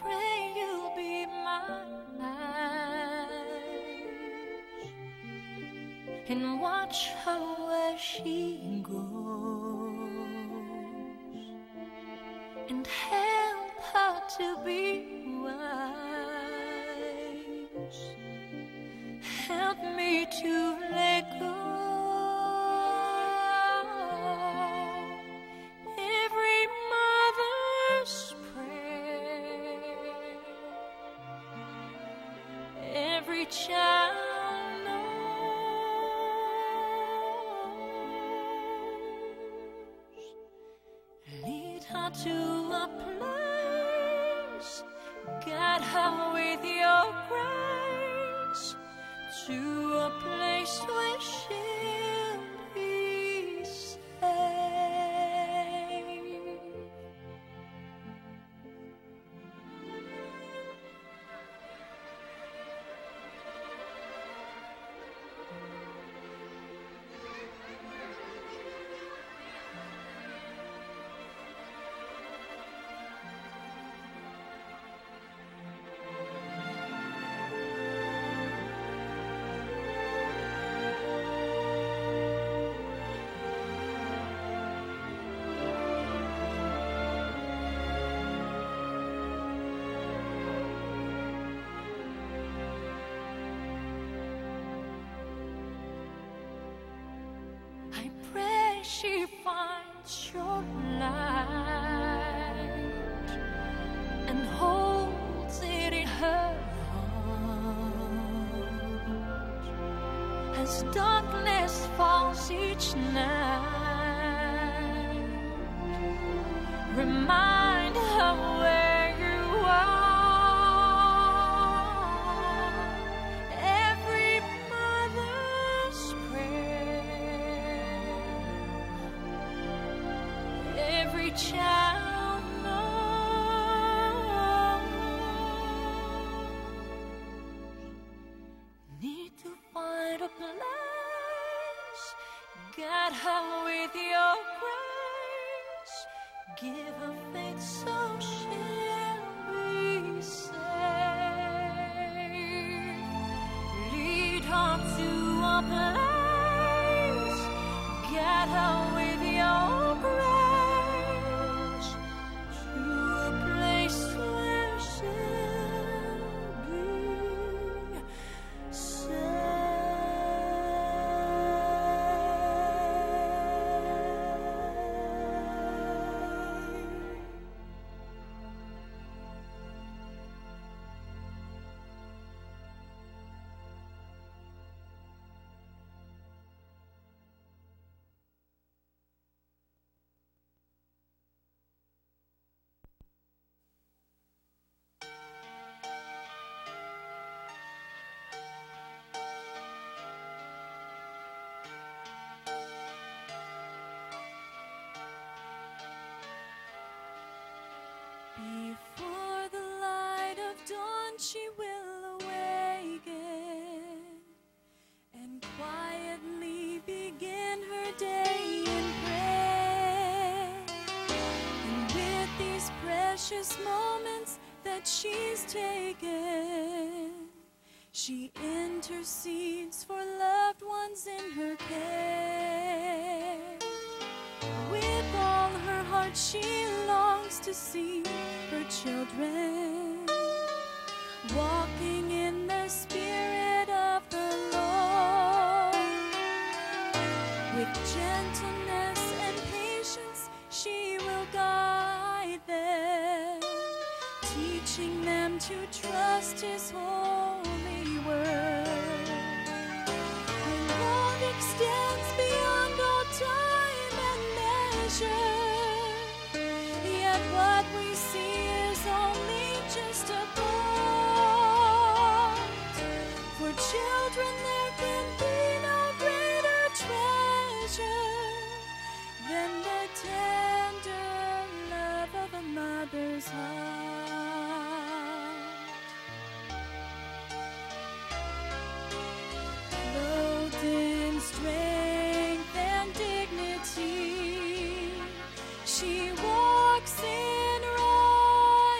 pray you'll be eyes and watch her where she goes as darkness falls each night. Remind a precious moments that she's taken, she intercedes for loved ones in her care. With all her heart, she longs to see her children walking in the spirit of the Lord. With teaching them to trust His holy word. Her love extends beyond all time and measure. Yet what we see is only just a thought. For children, there can be no greater treasure than the tender love of a mother's heart. in strength and dignity. She walks in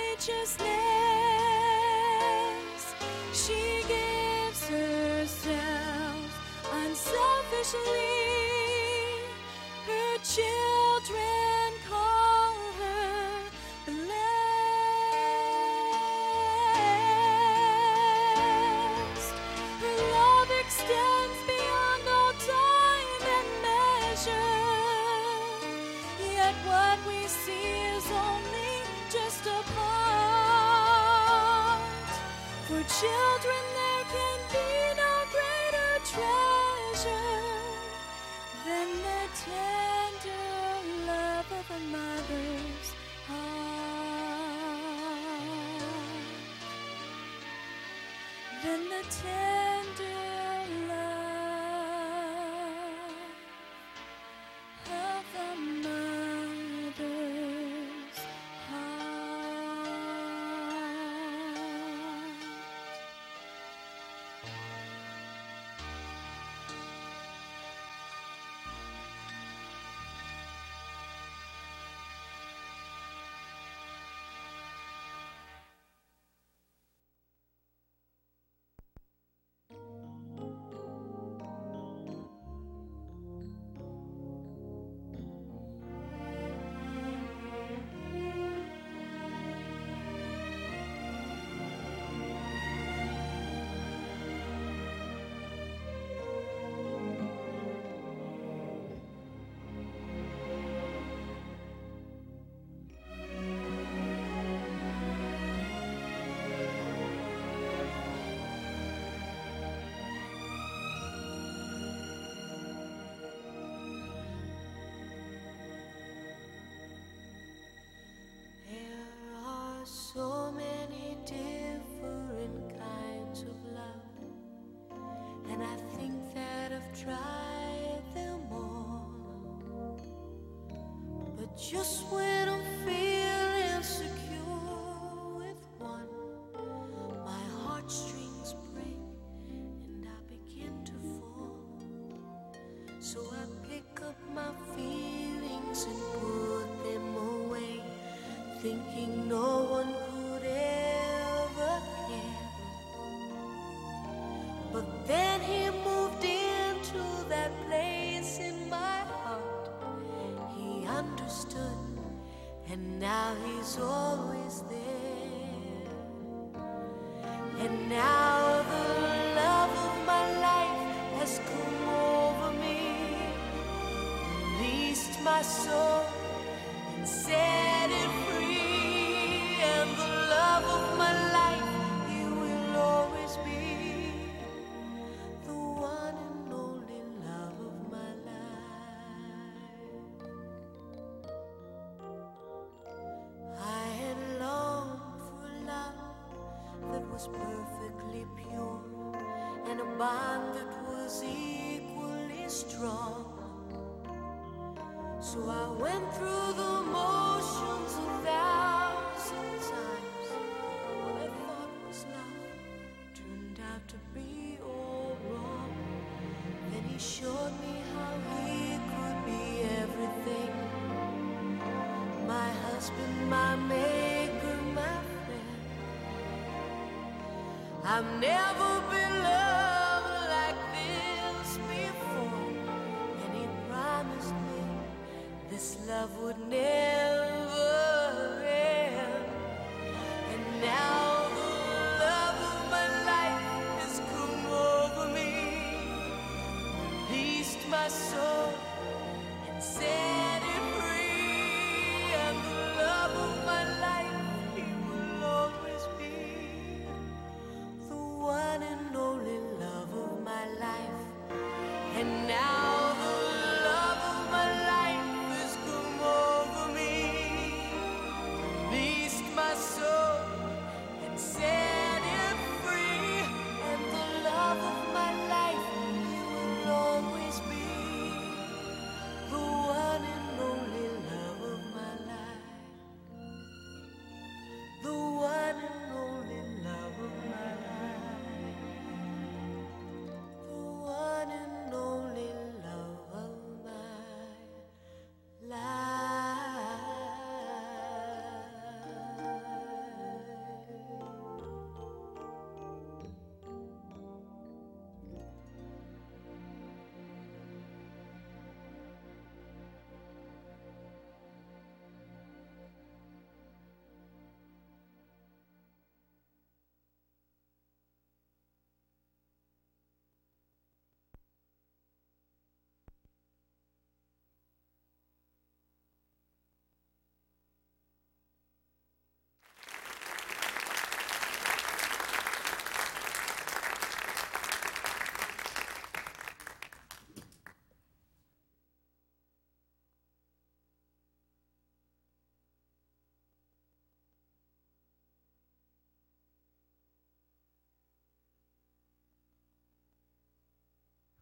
righteousness. She gives herself unselfishly. tell tried them all. But just when I'm feeling insecure with one, my heartstrings break and I begin to fall. So I pick up my feelings and put them away, thinking no. and now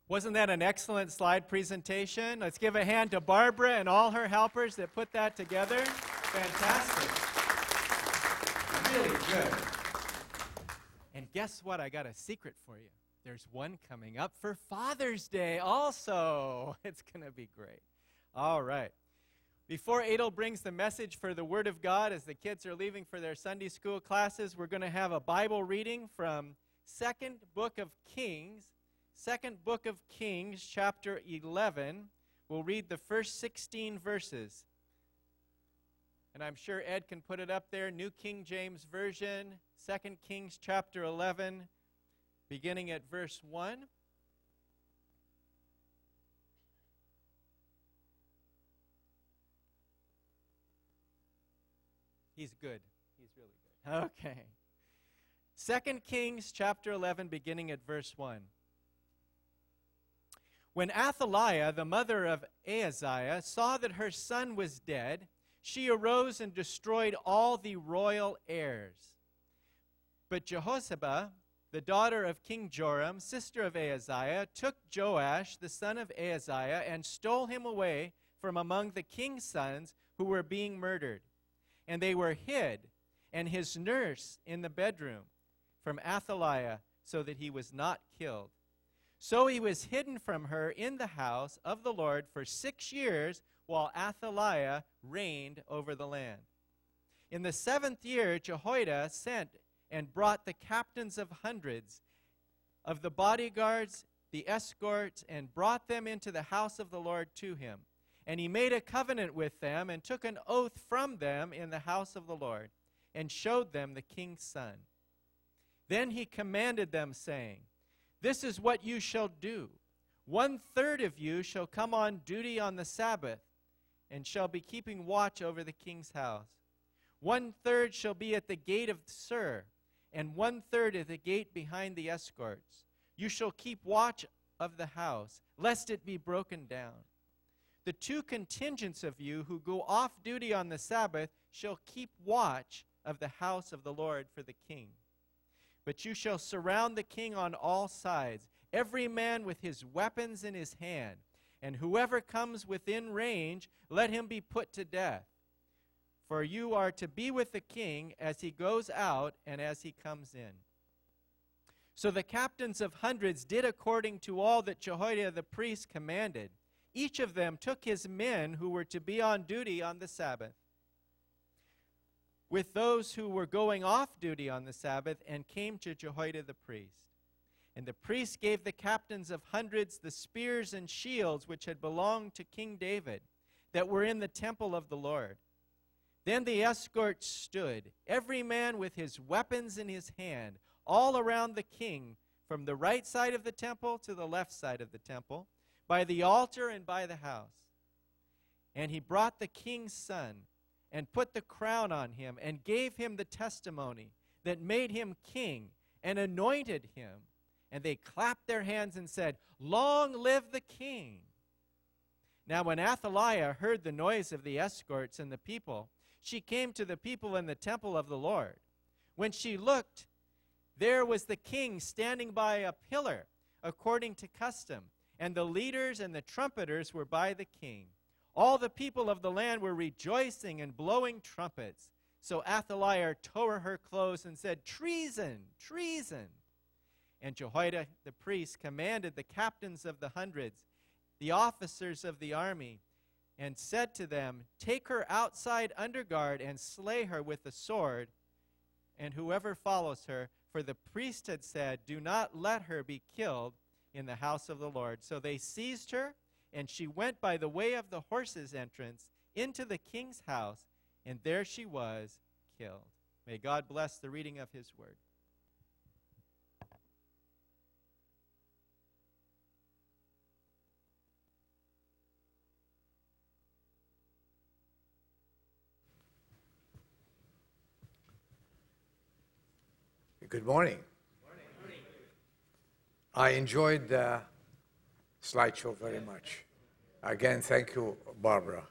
Wasn't that an excellent slide presentation? Let's give a hand to Barbara and all her helpers that put that together. Fantastic. Really good. And guess what? I got a secret for you. There's one coming up for Father's Day also. It's going to be great. All right. Before Adel brings the message for the Word of God as the kids are leaving for their Sunday school classes, we're going to have a Bible reading from Second Book of Kings, Second Book of Kings, chapter 11. We'll read the first 16 verses. And I'm sure Ed can put it up there. New King James Version, Second Kings chapter 11, beginning at verse 1. He's good. He's really good. Okay. Second Kings chapter 11 beginning at verse 1. When Athaliah, the mother of Ahaziah, saw that her son was dead, she arose and destroyed all the royal heirs. But Jehosheba, the daughter of King Joram, sister of Ahaziah, took Joash, the son of Ahaziah, and stole him away from among the king's sons who were being murdered and they were hid, and his nurse in the bedroom from Athaliah, so that he was not killed. So he was hidden from her in the house of the Lord for six years, while Athaliah reigned over the land. In the seventh year, Jehoiada sent and brought the captains of hundreds of the bodyguards, the escorts, and brought them into the house of the Lord to him. And he made a covenant with them and took an oath from them in the house of the Lord and showed them the king's son. Then he commanded them, saying, This is what you shall do. One third of you shall come on duty on the Sabbath and shall be keeping watch over the king's house. One third shall be at the gate of Sur, and one third at the gate behind the escorts. You shall keep watch of the house, lest it be broken down. The two contingents of you who go off duty on the Sabbath shall keep watch of the house of the Lord for the king. But you shall surround the king on all sides, every man with his weapons in his hand. And whoever comes within range, let him be put to death. For you are to be with the king as he goes out and as he comes in. So the captains of hundreds did according to all that Jehoiada the priest commanded each of them took his men who were to be on duty on the Sabbath with those who were going off duty on the Sabbath and came to Jehoiada the priest. And the priest gave the captains of hundreds the spears and shields which had belonged to King David that were in the temple of the Lord. Then the escort stood, every man with his weapons in his hand, all around the king, from the right side of the temple to the left side of the temple by the altar and by the house. And he brought the king's son and put the crown on him and gave him the testimony that made him king and anointed him. And they clapped their hands and said, Long live the king! Now, when Athaliah heard the noise of the escorts and the people, she came to the people in the temple of the Lord. When she looked, there was the king standing by a pillar, according to custom and the leaders and the trumpeters were by the king. All the people of the land were rejoicing and blowing trumpets. So Athaliah tore her clothes and said, Treason! Treason! And Jehoiada the priest commanded the captains of the hundreds, the officers of the army, and said to them, Take her outside under guard and slay her with the sword, and whoever follows her. For the priest had said, Do not let her be killed in the house of the Lord. So they seized her, and she went by the way of the horses' entrance into the king's house, and there she was killed. May God bless the reading of his word. Good morning. I enjoyed the slideshow very much. Again, thank you, Barbara.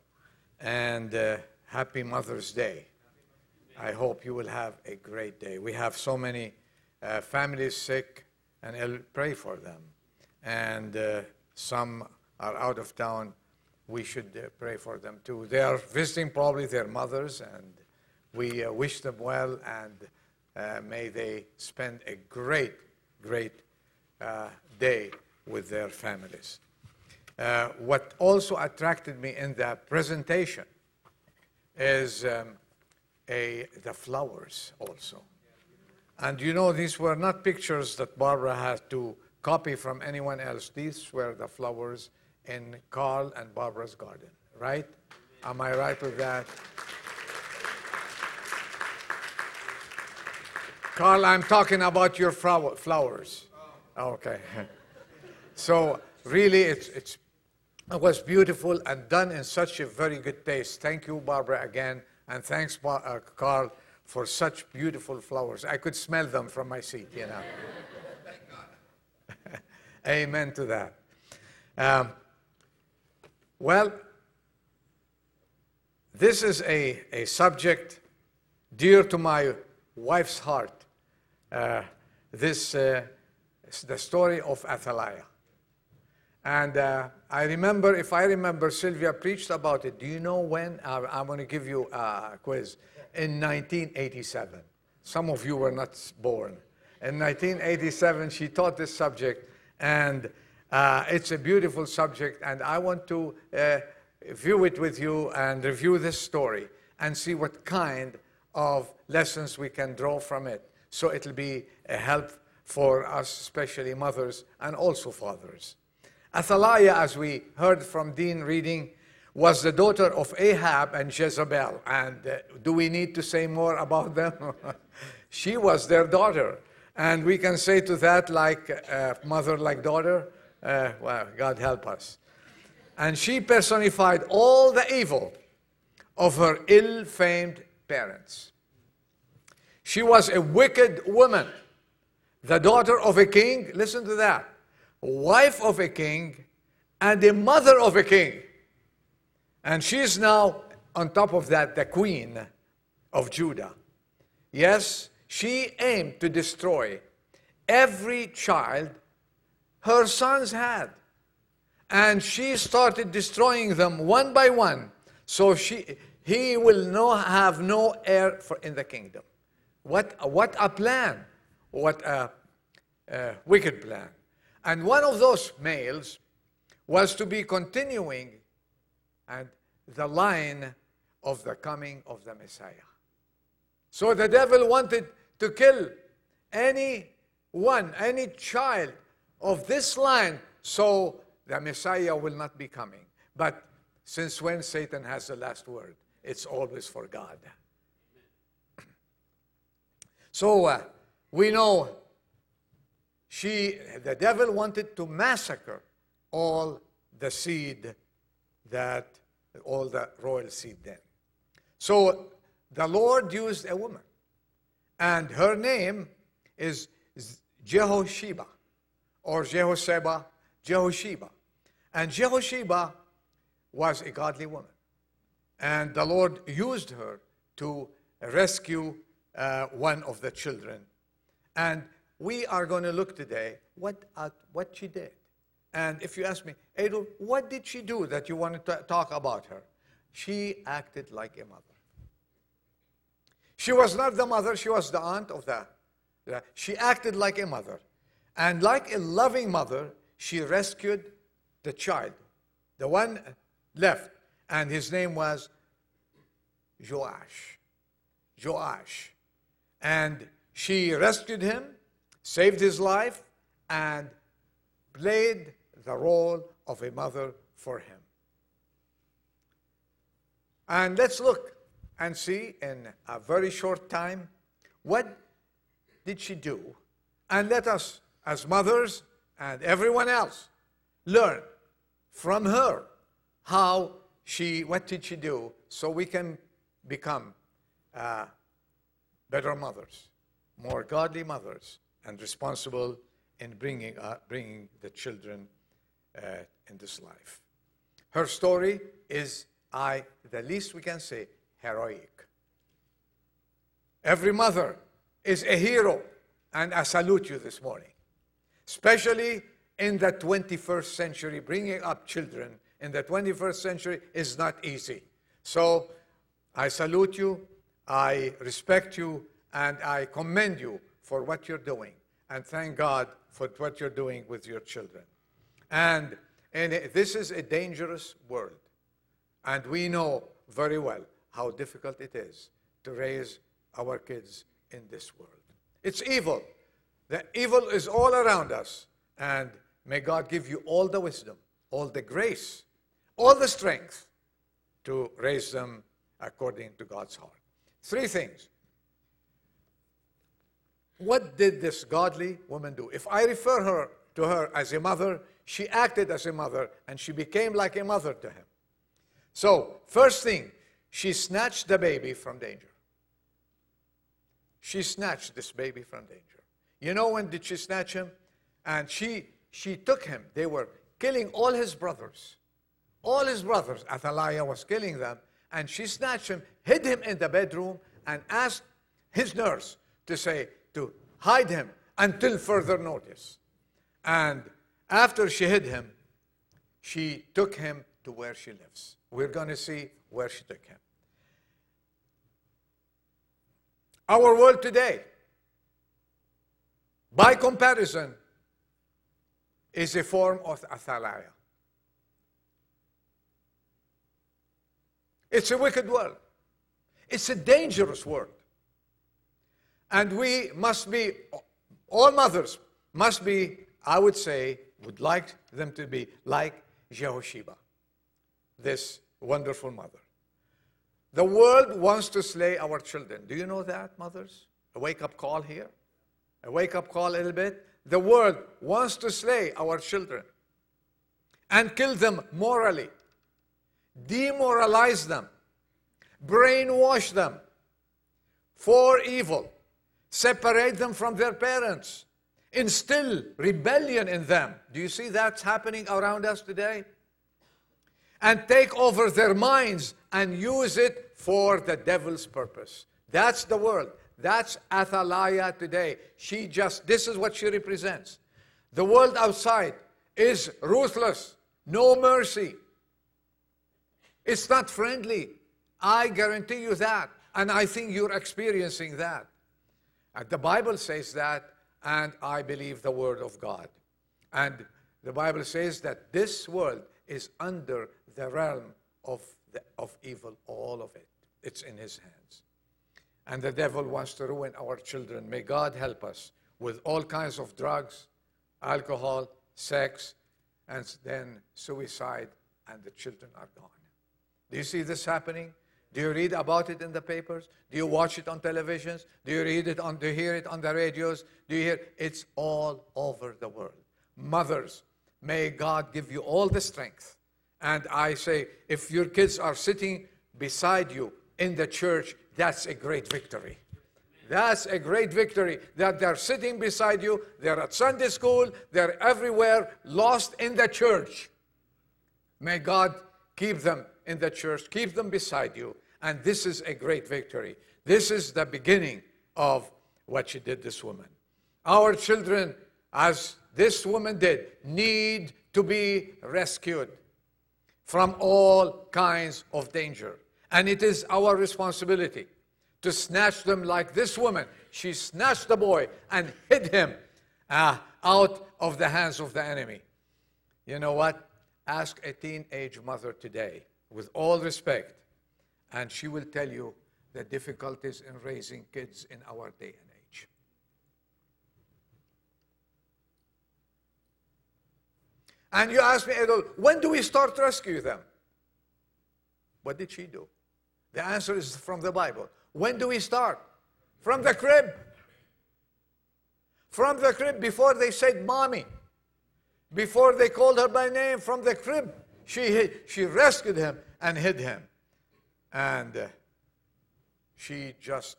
And uh, happy Mother's Day. I hope you will have a great day. We have so many uh, families sick, and I'll pray for them. and uh, some are out of town. We should uh, pray for them too. They are visiting probably their mothers, and we uh, wish them well, and uh, may they spend a great, great day with their families. Uh, what also attracted me in the presentation is um, a, the flowers also. And you know, these were not pictures that Barbara had to copy from anyone else. These were the flowers in Carl and Barbara's garden, right? Am I right with that? Carl, I'm talking about your flower, flowers. Okay. So really, it's, it's, it was beautiful and done in such a very good taste. Thank you, Barbara, again, and thanks, uh, Carl, for such beautiful flowers. I could smell them from my seat, you know. Amen to that. Um, well, this is a, a subject dear to my wife's heart. Uh, this uh, the story of Athaliah. And uh, I remember, if I remember, Sylvia preached about it. Do you know when? Uh, I'm going to give you a quiz. In 1987. Some of you were not born. In 1987, she taught this subject, and uh, it's a beautiful subject, and I want to uh, view it with you and review this story and see what kind of lessons we can draw from it. So it'll be a help for us, especially mothers and also fathers. Athaliah, as we heard from Dean reading, was the daughter of Ahab and Jezebel. And uh, do we need to say more about them? she was their daughter. And we can say to that, like uh, mother, like daughter, uh, well, God help us. And she personified all the evil of her ill famed parents. She was a wicked woman, the daughter of a king. Listen to that wife of a king and the mother of a king. And she's now, on top of that, the queen of Judah. Yes, she aimed to destroy every child her sons had. And she started destroying them one by one. So she, he will no, have no heir for, in the kingdom. What, what a plan. What a, a wicked plan. And one of those males was to be continuing and the line of the coming of the Messiah. So the devil wanted to kill any one, any child of this line, so the Messiah will not be coming. But since when Satan has the last word, it's always for God. So uh, we know she, the devil wanted to massacre all the seed that, all the royal seed then. So the Lord used a woman, and her name is Jehosheba, or Jehosheba, Jehosheba. And Jehosheba was a godly woman. And the Lord used her to rescue uh, one of the children. And we are going to look today what, at what she did. And if you ask me, Adel, what did she do that you want to talk about her? She acted like a mother. She was not the mother, she was the aunt of the she acted like a mother. And like a loving mother, she rescued the child, the one left. And his name was Joash. Joash. And she rescued him saved his life, and played the role of a mother for him. And let's look and see in a very short time what did she do? And let us, as mothers and everyone else, learn from her how she, what did she do so we can become uh, better mothers, more godly mothers, and responsible in bringing, uh, bringing the children uh, in this life. Her story is, I, the least we can say, heroic. Every mother is a hero, and I salute you this morning. Especially in the 21st century, bringing up children in the 21st century is not easy. So I salute you, I respect you, and I commend you for what you're doing. And thank God for what you're doing with your children. And, and this is a dangerous world. And we know very well how difficult it is to raise our kids in this world. It's evil. The evil is all around us. And may God give you all the wisdom, all the grace, all the strength to raise them according to God's heart. Three things. What did this godly woman do? If I refer her to her as a mother, she acted as a mother and she became like a mother to him. So, first thing, she snatched the baby from danger. She snatched this baby from danger. You know when did she snatch him? And she she took him. They were killing all his brothers. All his brothers. Athaliah was killing them. And she snatched him, hid him in the bedroom, and asked his nurse to say, to hide him until further notice. And after she hid him, she took him to where she lives. We're going to see where she took him. Our world today, by comparison, is a form of Athaliah. It's a wicked world. It's a dangerous world. And we must be, all mothers must be, I would say, would like them to be like Jehosheba, this wonderful mother. The world wants to slay our children. Do you know that, mothers? A wake up call here? A wake up call a little bit? The world wants to slay our children and kill them morally, demoralize them, brainwash them for evil separate them from their parents, instill rebellion in them. Do you see that's happening around us today? And take over their minds and use it for the devil's purpose. That's the world. That's Athaliah today. She just, this is what she represents. The world outside is ruthless, no mercy. It's not friendly. I guarantee you that. And I think you're experiencing that. Uh, the Bible says that, and I believe the Word of God. And the Bible says that this world is under the realm of, the, of evil, all of it. It's in His hands. And the devil wants to ruin our children. May God help us with all kinds of drugs, alcohol, sex, and then suicide, and the children are gone. Do you see this happening? Do you read about it in the papers? Do you watch it on televisions? Do you read it on, do you hear it on the radios? Do you hear? It's all over the world. Mothers, may God give you all the strength. And I say, if your kids are sitting beside you in the church, that's a great victory. That's a great victory that they're sitting beside you, they're at Sunday school, they're everywhere, lost in the church. May God keep them in the church, keep them beside you. And this is a great victory. This is the beginning of what she did, this woman. Our children, as this woman did, need to be rescued from all kinds of danger. And it is our responsibility to snatch them like this woman. She snatched the boy and hid him uh, out of the hands of the enemy. You know what? Ask a teenage mother today with all respect, and she will tell you the difficulties in raising kids in our day and age. And you ask me, Adel, when do we start to rescue them? What did she do? The answer is from the Bible. When do we start? From the crib. From the crib before they said mommy. Before they called her by name from the crib. She, she rescued him and hid him. And uh, she just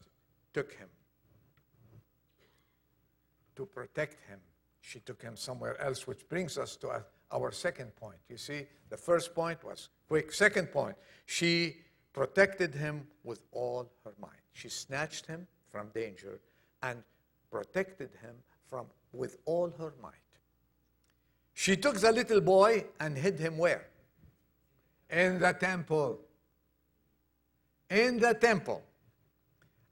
took him to protect him. She took him somewhere else, which brings us to our second point. You see, the first point was quick. Second point, she protected him with all her might. She snatched him from danger and protected him from with all her might. She took the little boy and hid him where? In the temple. In the temple.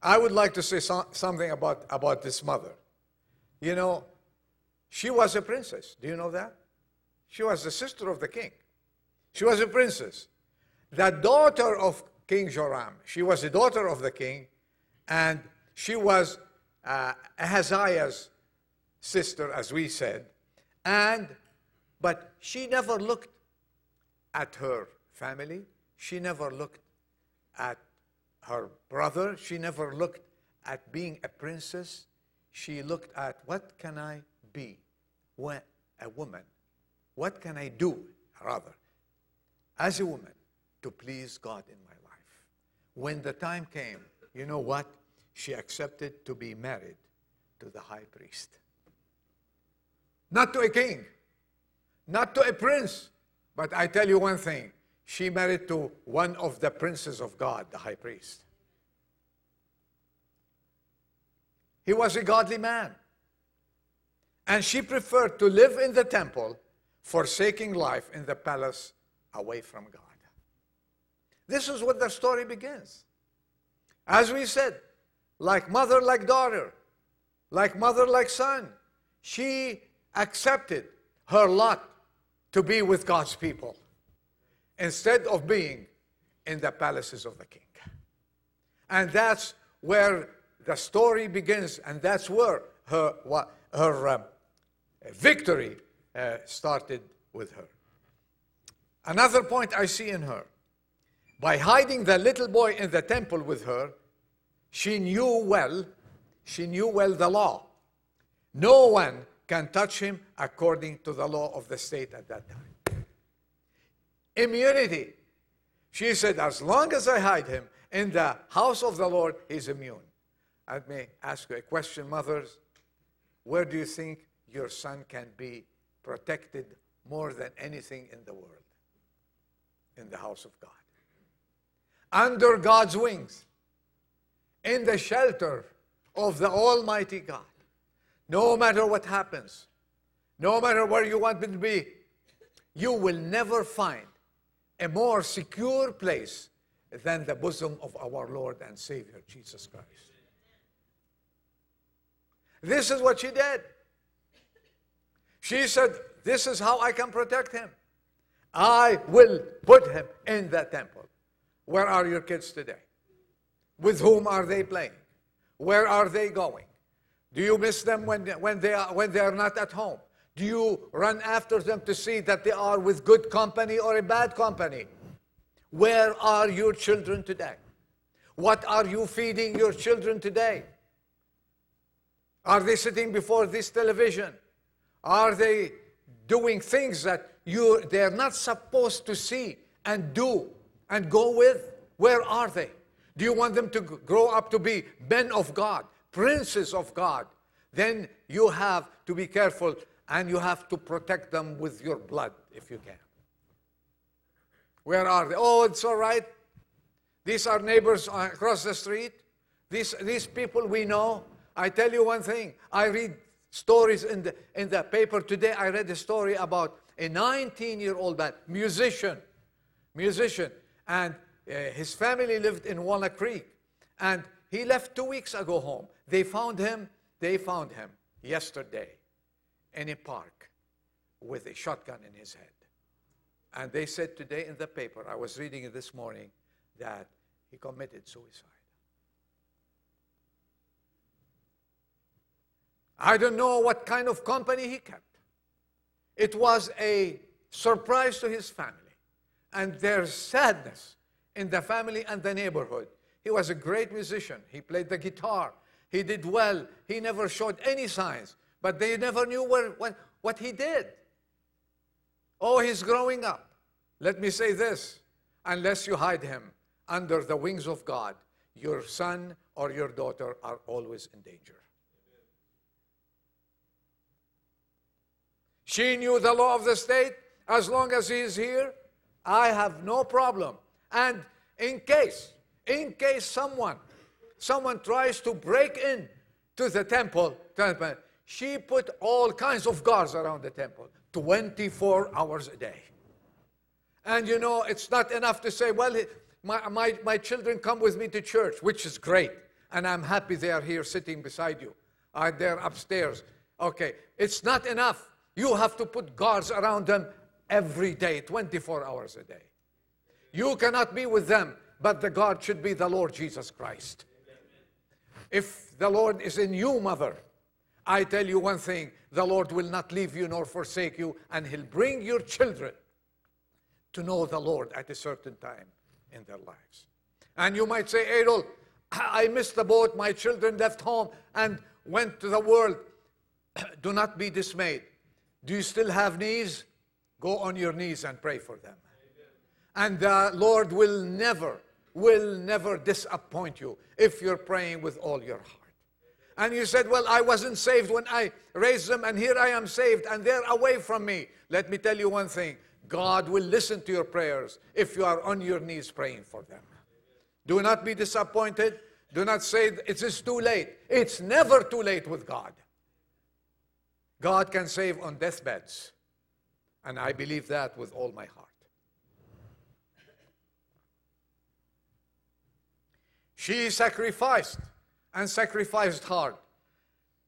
I would like to say so- something about, about this mother. You know, she was a princess. Do you know that? She was the sister of the king. She was a princess. The daughter of King Joram. She was the daughter of the king, and she was uh, Ahaziah's sister, as we said. And, but she never looked at her family. She never looked at her brother. She never looked at being a princess. She looked at what can I be when a woman? What can I do, rather, as a woman to please God in my life? When the time came, you know what? She accepted to be married to the high priest. Not to a king, not to a prince, but I tell you one thing she married to one of the princes of God, the high priest. He was a godly man. And she preferred to live in the temple, forsaking life in the palace away from God. This is what the story begins. As we said, like mother, like daughter, like mother, like son, she accepted her lot to be with God's people instead of being in the palaces of the king. And that's where the story begins, and that's where her, her uh, victory uh, started with her. Another point I see in her by hiding the little boy in the temple with her, she knew well, she knew well the law. No one can touch him according to the law of the state at that time. Immunity. She said, as long as I hide him in the house of the Lord, he's immune. Let me ask you a question, mothers. Where do you think your son can be protected more than anything in the world? In the house of God. Under God's wings. In the shelter of the Almighty God. No matter what happens, no matter where you want him to be, you will never find a more secure place than the bosom of our Lord and Savior Jesus Christ. This is what she did. She said, This is how I can protect him. I will put him in the temple. Where are your kids today? With whom are they playing? Where are they going? Do you miss them when, when, they are, when they are not at home? Do you run after them to see that they are with good company or a bad company? Where are your children today? What are you feeding your children today? Are they sitting before this television? Are they doing things that you, they're not supposed to see and do and go with? Where are they? Do you want them to grow up to be men of God, princes of God? Then you have to be careful and you have to protect them with your blood if you can. Where are they? Oh, it's all right. These are neighbors across the street. These, these people we know. I tell you one thing. I read stories in the, in the paper today. I read a story about a 19 year old man, musician, musician, and uh, his family lived in Walnut Creek. And he left two weeks ago home. They found him, they found him yesterday in a park with a shotgun in his head. And they said today in the paper, I was reading it this morning, that he committed suicide. I don't know what kind of company he kept. It was a surprise to his family. And there's sadness in the family and the neighborhood. He was a great musician. He played the guitar. He did well. He never showed any signs. But they never knew where, what, what he did. Oh, he's growing up. Let me say this unless you hide him under the wings of God, your son or your daughter are always in danger. She knew the law of the state. As long as he is here, I have no problem. And in case, in case someone, someone tries to break in to the temple, temple, she put all kinds of guards around the temple 24 hours a day. And you know, it's not enough to say, well, my, my, my children come with me to church, which is great. And I'm happy they are here sitting beside you. Uh, they're upstairs. Okay, it's not enough. You have to put guards around them every day, 24 hours a day. You cannot be with them, but the guard should be the Lord Jesus Christ. If the Lord is in you, mother, I tell you one thing the Lord will not leave you nor forsake you, and He'll bring your children to know the Lord at a certain time in their lives. And you might say, Adel, I missed the boat. My children left home and went to the world. Do not be dismayed. Do you still have knees? Go on your knees and pray for them. And the Lord will never, will never disappoint you if you're praying with all your heart. And you said, Well, I wasn't saved when I raised them, and here I am saved, and they're away from me. Let me tell you one thing God will listen to your prayers if you are on your knees praying for them. Do not be disappointed. Do not say it is too late. It's never too late with God. God can save on deathbeds. And I believe that with all my heart. She sacrificed and sacrificed hard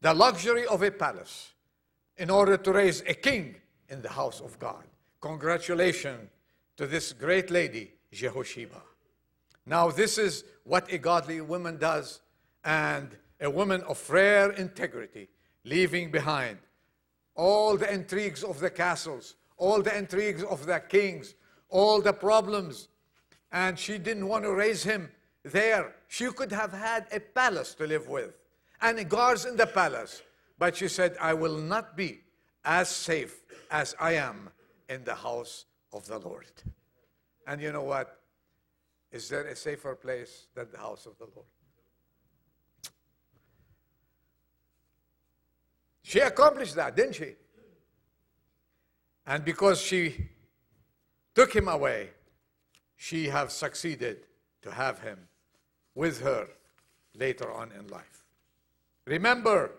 the luxury of a palace in order to raise a king in the house of God. Congratulations to this great lady, Jehosheba. Now, this is what a godly woman does, and a woman of rare integrity, leaving behind all the intrigues of the castles, all the intrigues of the kings, all the problems. And she didn't want to raise him there. She could have had a palace to live with and guards in the palace. But she said, I will not be as safe as I am in the house of the Lord. And you know what? Is there a safer place than the house of the Lord? She accomplished that, didn't she? And because she took him away, she have succeeded to have him with her later on in life. Remember,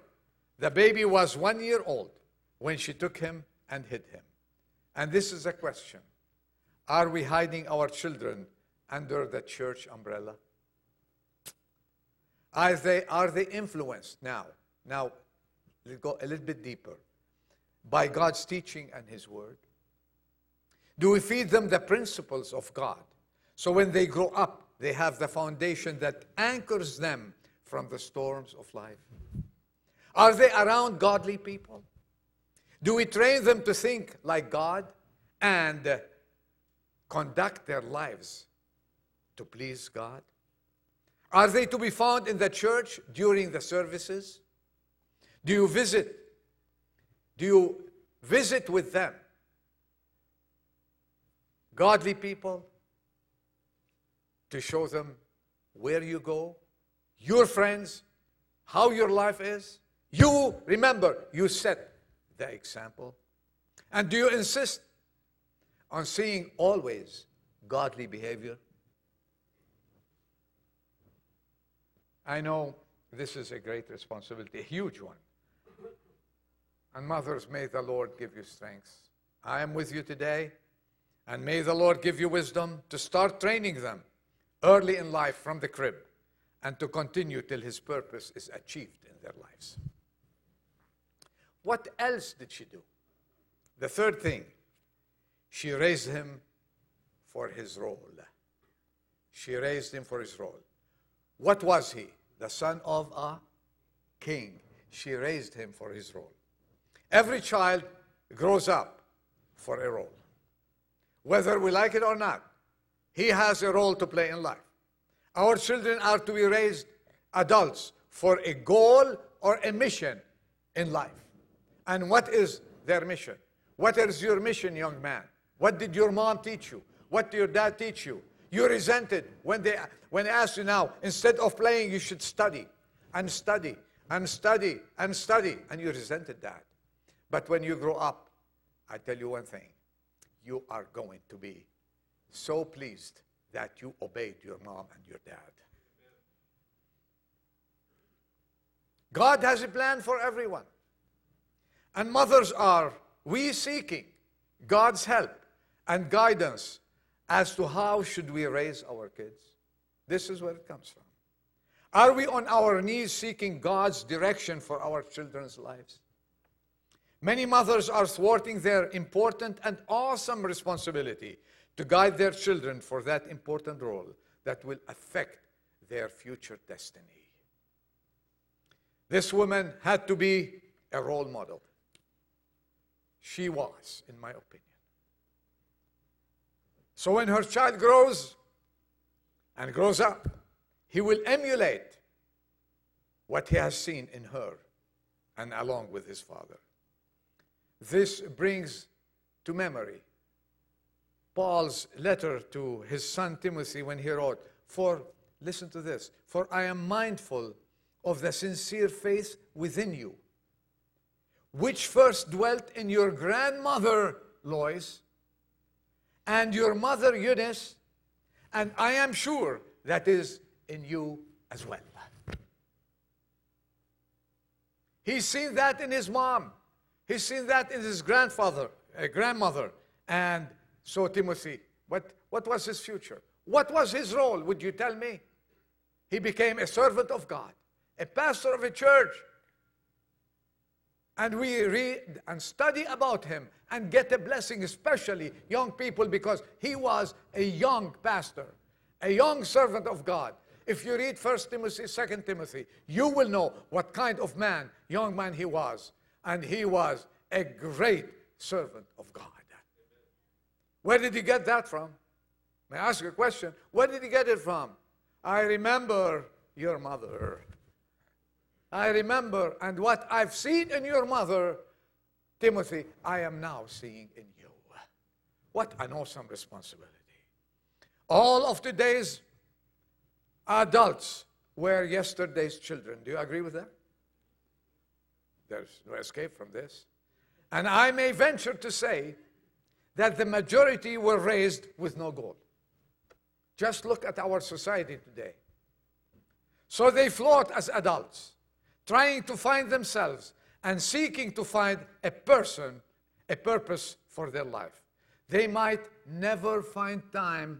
the baby was one year old when she took him and hid him. And this is a question Are we hiding our children under the church umbrella? Are they, are they influenced now? Now, let's go a little bit deeper. By God's teaching and His Word? Do we feed them the principles of God? So when they grow up, they have the foundation that anchors them from the storms of life? Are they around godly people? Do we train them to think like God and conduct their lives to please God? Are they to be found in the church during the services? Do you visit? Do you visit with them? Godly people to show them where you go, your friends, how your life is. You, remember, you set the example? And do you insist on seeing always godly behavior? I know this is a great responsibility, a huge one. And mothers, may the Lord give you strength. I am with you today, and may the Lord give you wisdom to start training them early in life from the crib and to continue till his purpose is achieved in their lives. What else did she do? The third thing, she raised him for his role. She raised him for his role. What was he? The son of a king. She raised him for his role. Every child grows up for a role. Whether we like it or not, he has a role to play in life. Our children are to be raised adults for a goal or a mission in life. And what is their mission? What is your mission, young man? What did your mom teach you? What did your dad teach you? You resented when they when they asked you now, instead of playing, you should study and study and study and study, and you resented that. But when you grow up, I tell you one thing, you are going to be so pleased that you obeyed your mom and your dad. God has a plan for everyone. And mothers are we seeking God's help and guidance as to how should we raise our kids? This is where it comes from. Are we on our knees seeking God's direction for our children's lives? Many mothers are thwarting their important and awesome responsibility to guide their children for that important role that will affect their future destiny. This woman had to be a role model. She was, in my opinion. So when her child grows and grows up, he will emulate what he has seen in her and along with his father. This brings to memory Paul's letter to his son Timothy when he wrote, For, listen to this, for I am mindful of the sincere faith within you, which first dwelt in your grandmother Lois and your mother Eunice, and I am sure that is in you as well. He's seen that in his mom. He's seen that in his grandfather, uh, grandmother. And so Timothy, what, what was his future? What was his role? Would you tell me? He became a servant of God, a pastor of a church. And we read and study about him and get a blessing, especially young people, because he was a young pastor, a young servant of God. If you read 1 Timothy, 2 Timothy, you will know what kind of man, young man he was. And he was a great servant of God. Where did you get that from? May I ask a question? Where did you get it from? I remember your mother. I remember, and what I've seen in your mother, Timothy, I am now seeing in you. What an awesome responsibility. All of today's adults were yesterday's children. Do you agree with that? There's no escape from this. And I may venture to say that the majority were raised with no goal. Just look at our society today. So they float as adults, trying to find themselves and seeking to find a person, a purpose for their life. They might never find time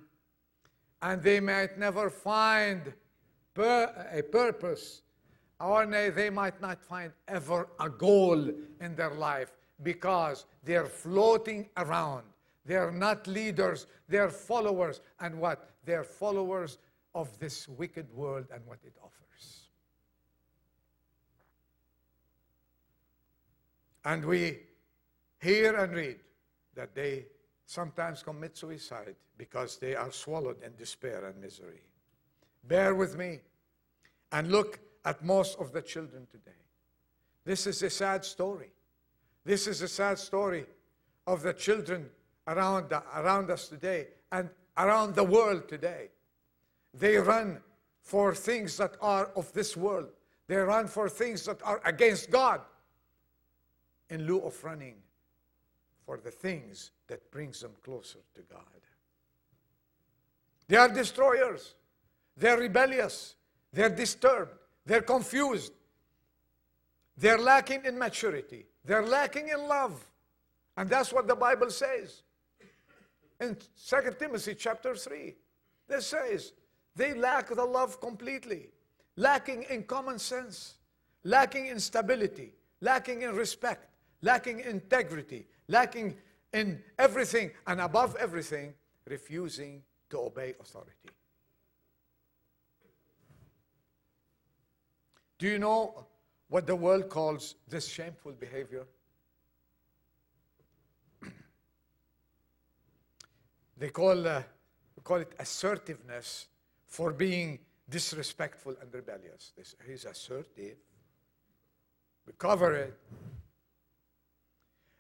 and they might never find a purpose, or they might not find ever a goal in their life because they're floating around. They're not leaders, they're followers. And what? They're followers of this wicked world and what it offers. And we hear and read that they sometimes commit suicide because they are swallowed in despair and misery. Bear with me and look at most of the children today. This is a sad story. This is a sad story of the children around, around us today and around the world today. They run for things that are of this world. They run for things that are against God in lieu of running for the things that brings them closer to God. They are destroyers. They're rebellious. They're disturbed. They're confused. They're lacking in maturity. They're lacking in love. And that's what the Bible says. In 2 Timothy chapter 3, it says, they lack the love completely, lacking in common sense, lacking in stability, lacking in respect, lacking integrity, lacking in everything, and above everything, refusing to obey authority. Do you know what the world calls this shameful behavior? they call, uh, call it assertiveness for being disrespectful and rebellious. He's assertive. We cover it.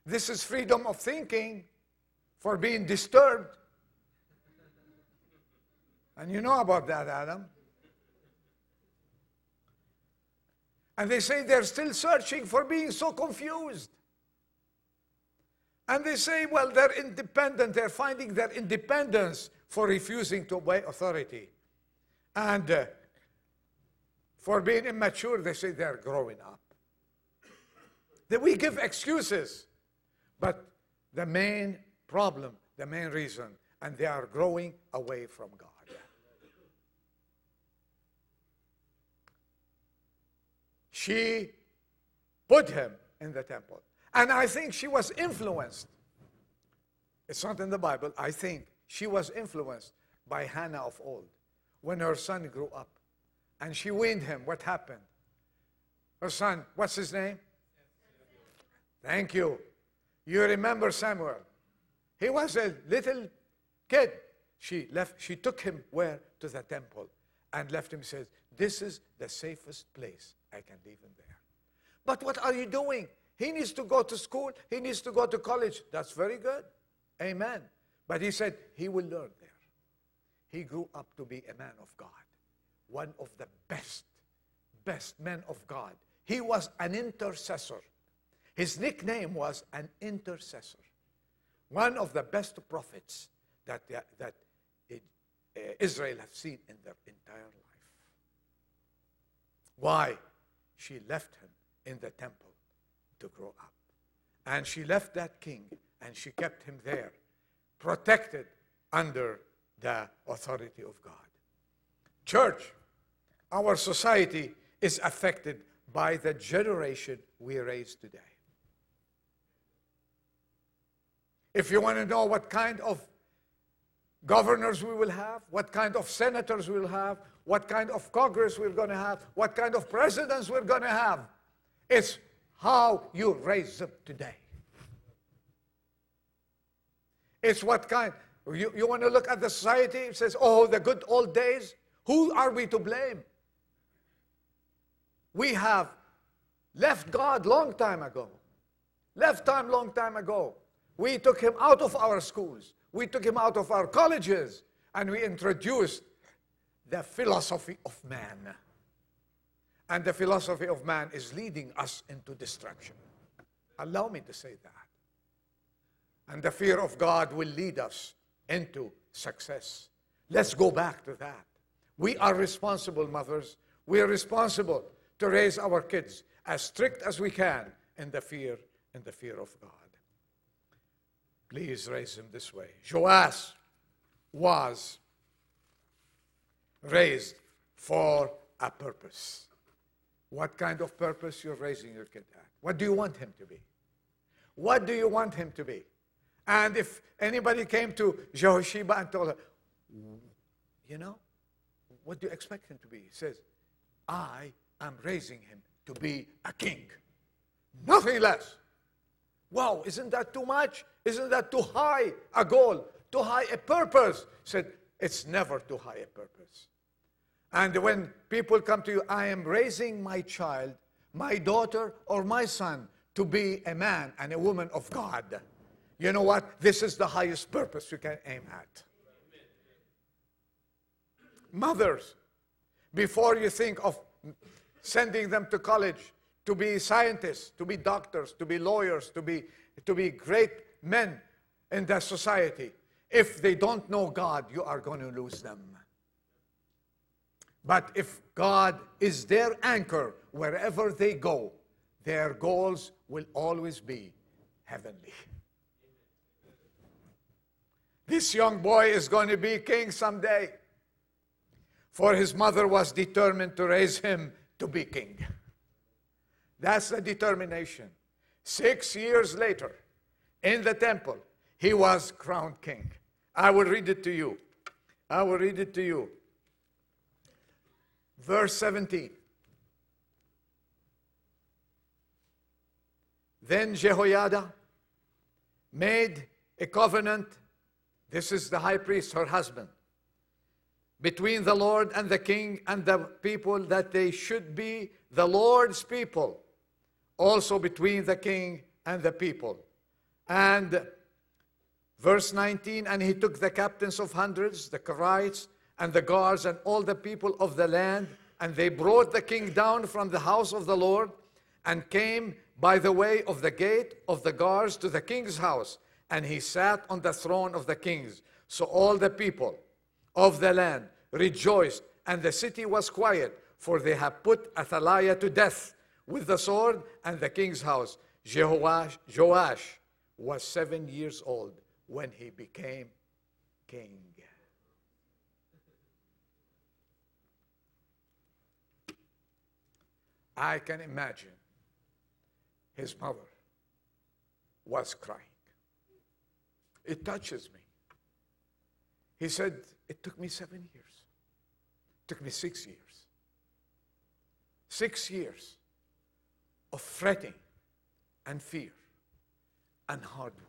This is freedom of thinking for being disturbed. And you know about that, Adam. And they say they're still searching for being so confused. And they say, well, they're independent. They're finding their independence for refusing to obey authority. And uh, for being immature, they say they're growing up. That we give excuses. But the main problem, the main reason, and they are growing away from God. She put him in the temple. And I think she was influenced. It's not in the Bible. I think she was influenced by Hannah of old when her son grew up. And she weaned him. What happened? Her son, what's his name? Thank you. You remember Samuel. He was a little kid. She left, she took him where? To the temple and left him, says, This is the safest place I can leave him there. But what are you doing? He needs to go to school, he needs to go to college. That's very good. Amen. But he said he will learn there. He grew up to be a man of God, one of the best, best men of God. He was an intercessor. His nickname was an intercessor. One of the best prophets that, that it, uh, Israel have seen in their entire life. Why? She left him in the temple to grow up. And she left that king and she kept him there, protected under the authority of God. Church, our society is affected by the generation we raise today. If you want to know what kind of governors we will have, what kind of senators we'll have, what kind of Congress we're going to have, what kind of presidents we're going to have, it's how you raise them today. It's what kind. You, you want to look at the society, it says, oh, the good old days. Who are we to blame? We have left God long time ago. Left time long time ago. We took him out of our schools. We took him out of our colleges. And we introduced the philosophy of man. And the philosophy of man is leading us into destruction. Allow me to say that. And the fear of God will lead us into success. Let's go back to that. We are responsible, mothers. We are responsible to raise our kids as strict as we can in the fear in the fear of God. Please raise him this way. Joash was raised for a purpose. What kind of purpose you're raising your kid at? What do you want him to be? What do you want him to be? And if anybody came to Jehosheba and told her, you know, what do you expect him to be? He says, I am raising him to be a king. Nothing less. Wow, isn't that too much? Isn't that too high a goal? Too high a purpose? He said, it's never too high a purpose. And when people come to you, I am raising my child, my daughter, or my son to be a man and a woman of God. You know what? This is the highest purpose you can aim at. Mothers, before you think of sending them to college to be scientists, to be doctors, to be lawyers, to be, to be great men in the society, if they don't know God, you are going to lose them. But if God is their anchor wherever they go, their goals will always be heavenly. This young boy is going to be king someday. For his mother was determined to raise him to be king. That's the determination. Six years later, in the temple, he was crowned king. I will read it to you. I will read it to you verse 17. Then Jehoiada made a covenant. This is the high priest, her husband, between the Lord and the king and the people that they should be the Lord's people, also between the king and the people. And verse 19, and he took the captains of hundreds, the Carites, and the guards and all the people of the land, and they brought the king down from the house of the Lord and came by the way of the gate of the guards to the king's house, and he sat on the throne of the kings. So all the people of the land rejoiced, and the city was quiet, for they had put Athaliah to death with the sword and the king's house. Jehoash, Joash was seven years old when he became king. I can imagine his mother was crying. It touches me. He said, It took me seven years. It took me six years. Six years of fretting and fear and hard work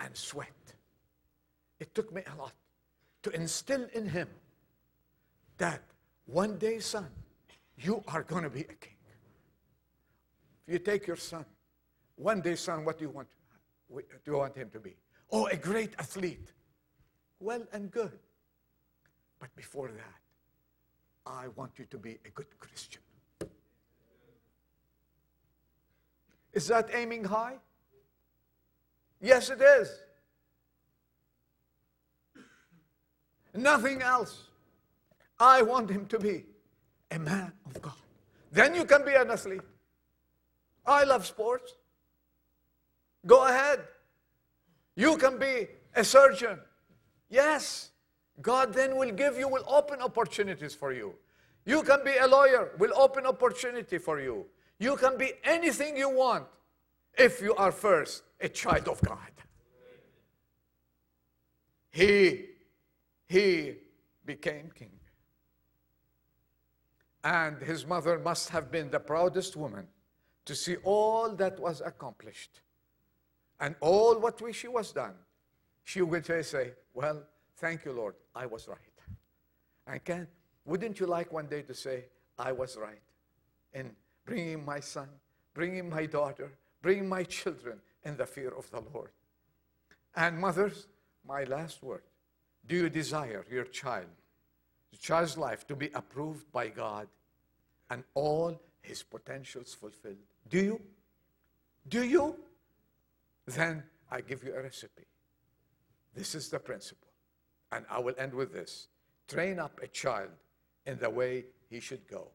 and sweat. It took me a lot to instill in him that one day, son, you are going to be a king. If you take your son, one day, son, what do you want? Do you want him to be? Oh, a great athlete. Well and good. But before that, I want you to be a good Christian. Is that aiming high? Yes, it is. Nothing else. I want him to be a man of God. Then you can be an athlete. I love sports. Go ahead. You can be a surgeon. Yes. God then will give you, will open opportunities for you. You can be a lawyer, will open opportunity for you. You can be anything you want if you are first a child of God. He, he became king. And his mother must have been the proudest woman to see all that was accomplished and all what she was done. She would say, Well, thank you, Lord, I was right. And can, wouldn't you like one day to say, I was right in bringing my son, bringing my daughter, bringing my children in the fear of the Lord? And mothers, my last word do you desire your child, the child's life to be approved by God and all his potentials fulfilled? Do you? Do you? Then I give you a recipe. This is the principle. And I will end with this train up a child in the way he should go.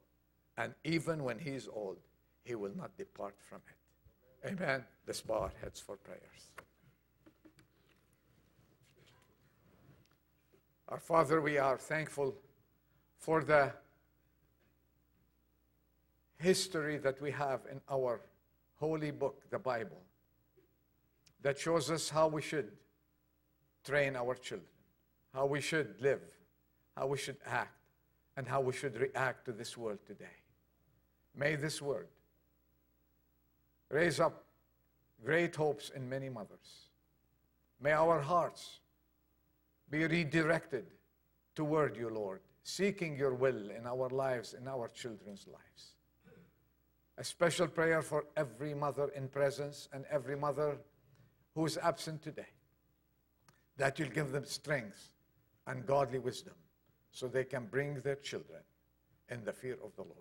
And even when he is old, he will not depart from it. Amen. Let's bow our heads for prayers. Our Father, we are thankful for the history that we have in our holy book, the Bible, that shows us how we should train our children, how we should live, how we should act, and how we should react to this world today. May this word raise up great hopes in many mothers. May our hearts be redirected toward you, Lord, seeking your will in our lives, in our children's lives. A special prayer for every mother in presence and every mother who is absent today, that you'll give them strength and godly wisdom so they can bring their children in the fear of the Lord.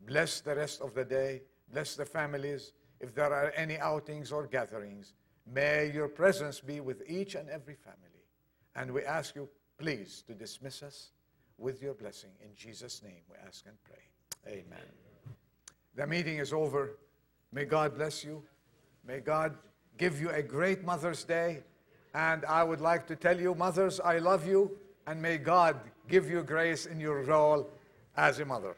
Bless the rest of the day. Bless the families. If there are any outings or gatherings, may your presence be with each and every family. And we ask you, please, to dismiss us with your blessing. In Jesus' name we ask and pray. Amen. The meeting is over. May God bless you. May God give you a great Mother's Day. And I would like to tell you, mothers, I love you. And may God give you grace in your role as a mother.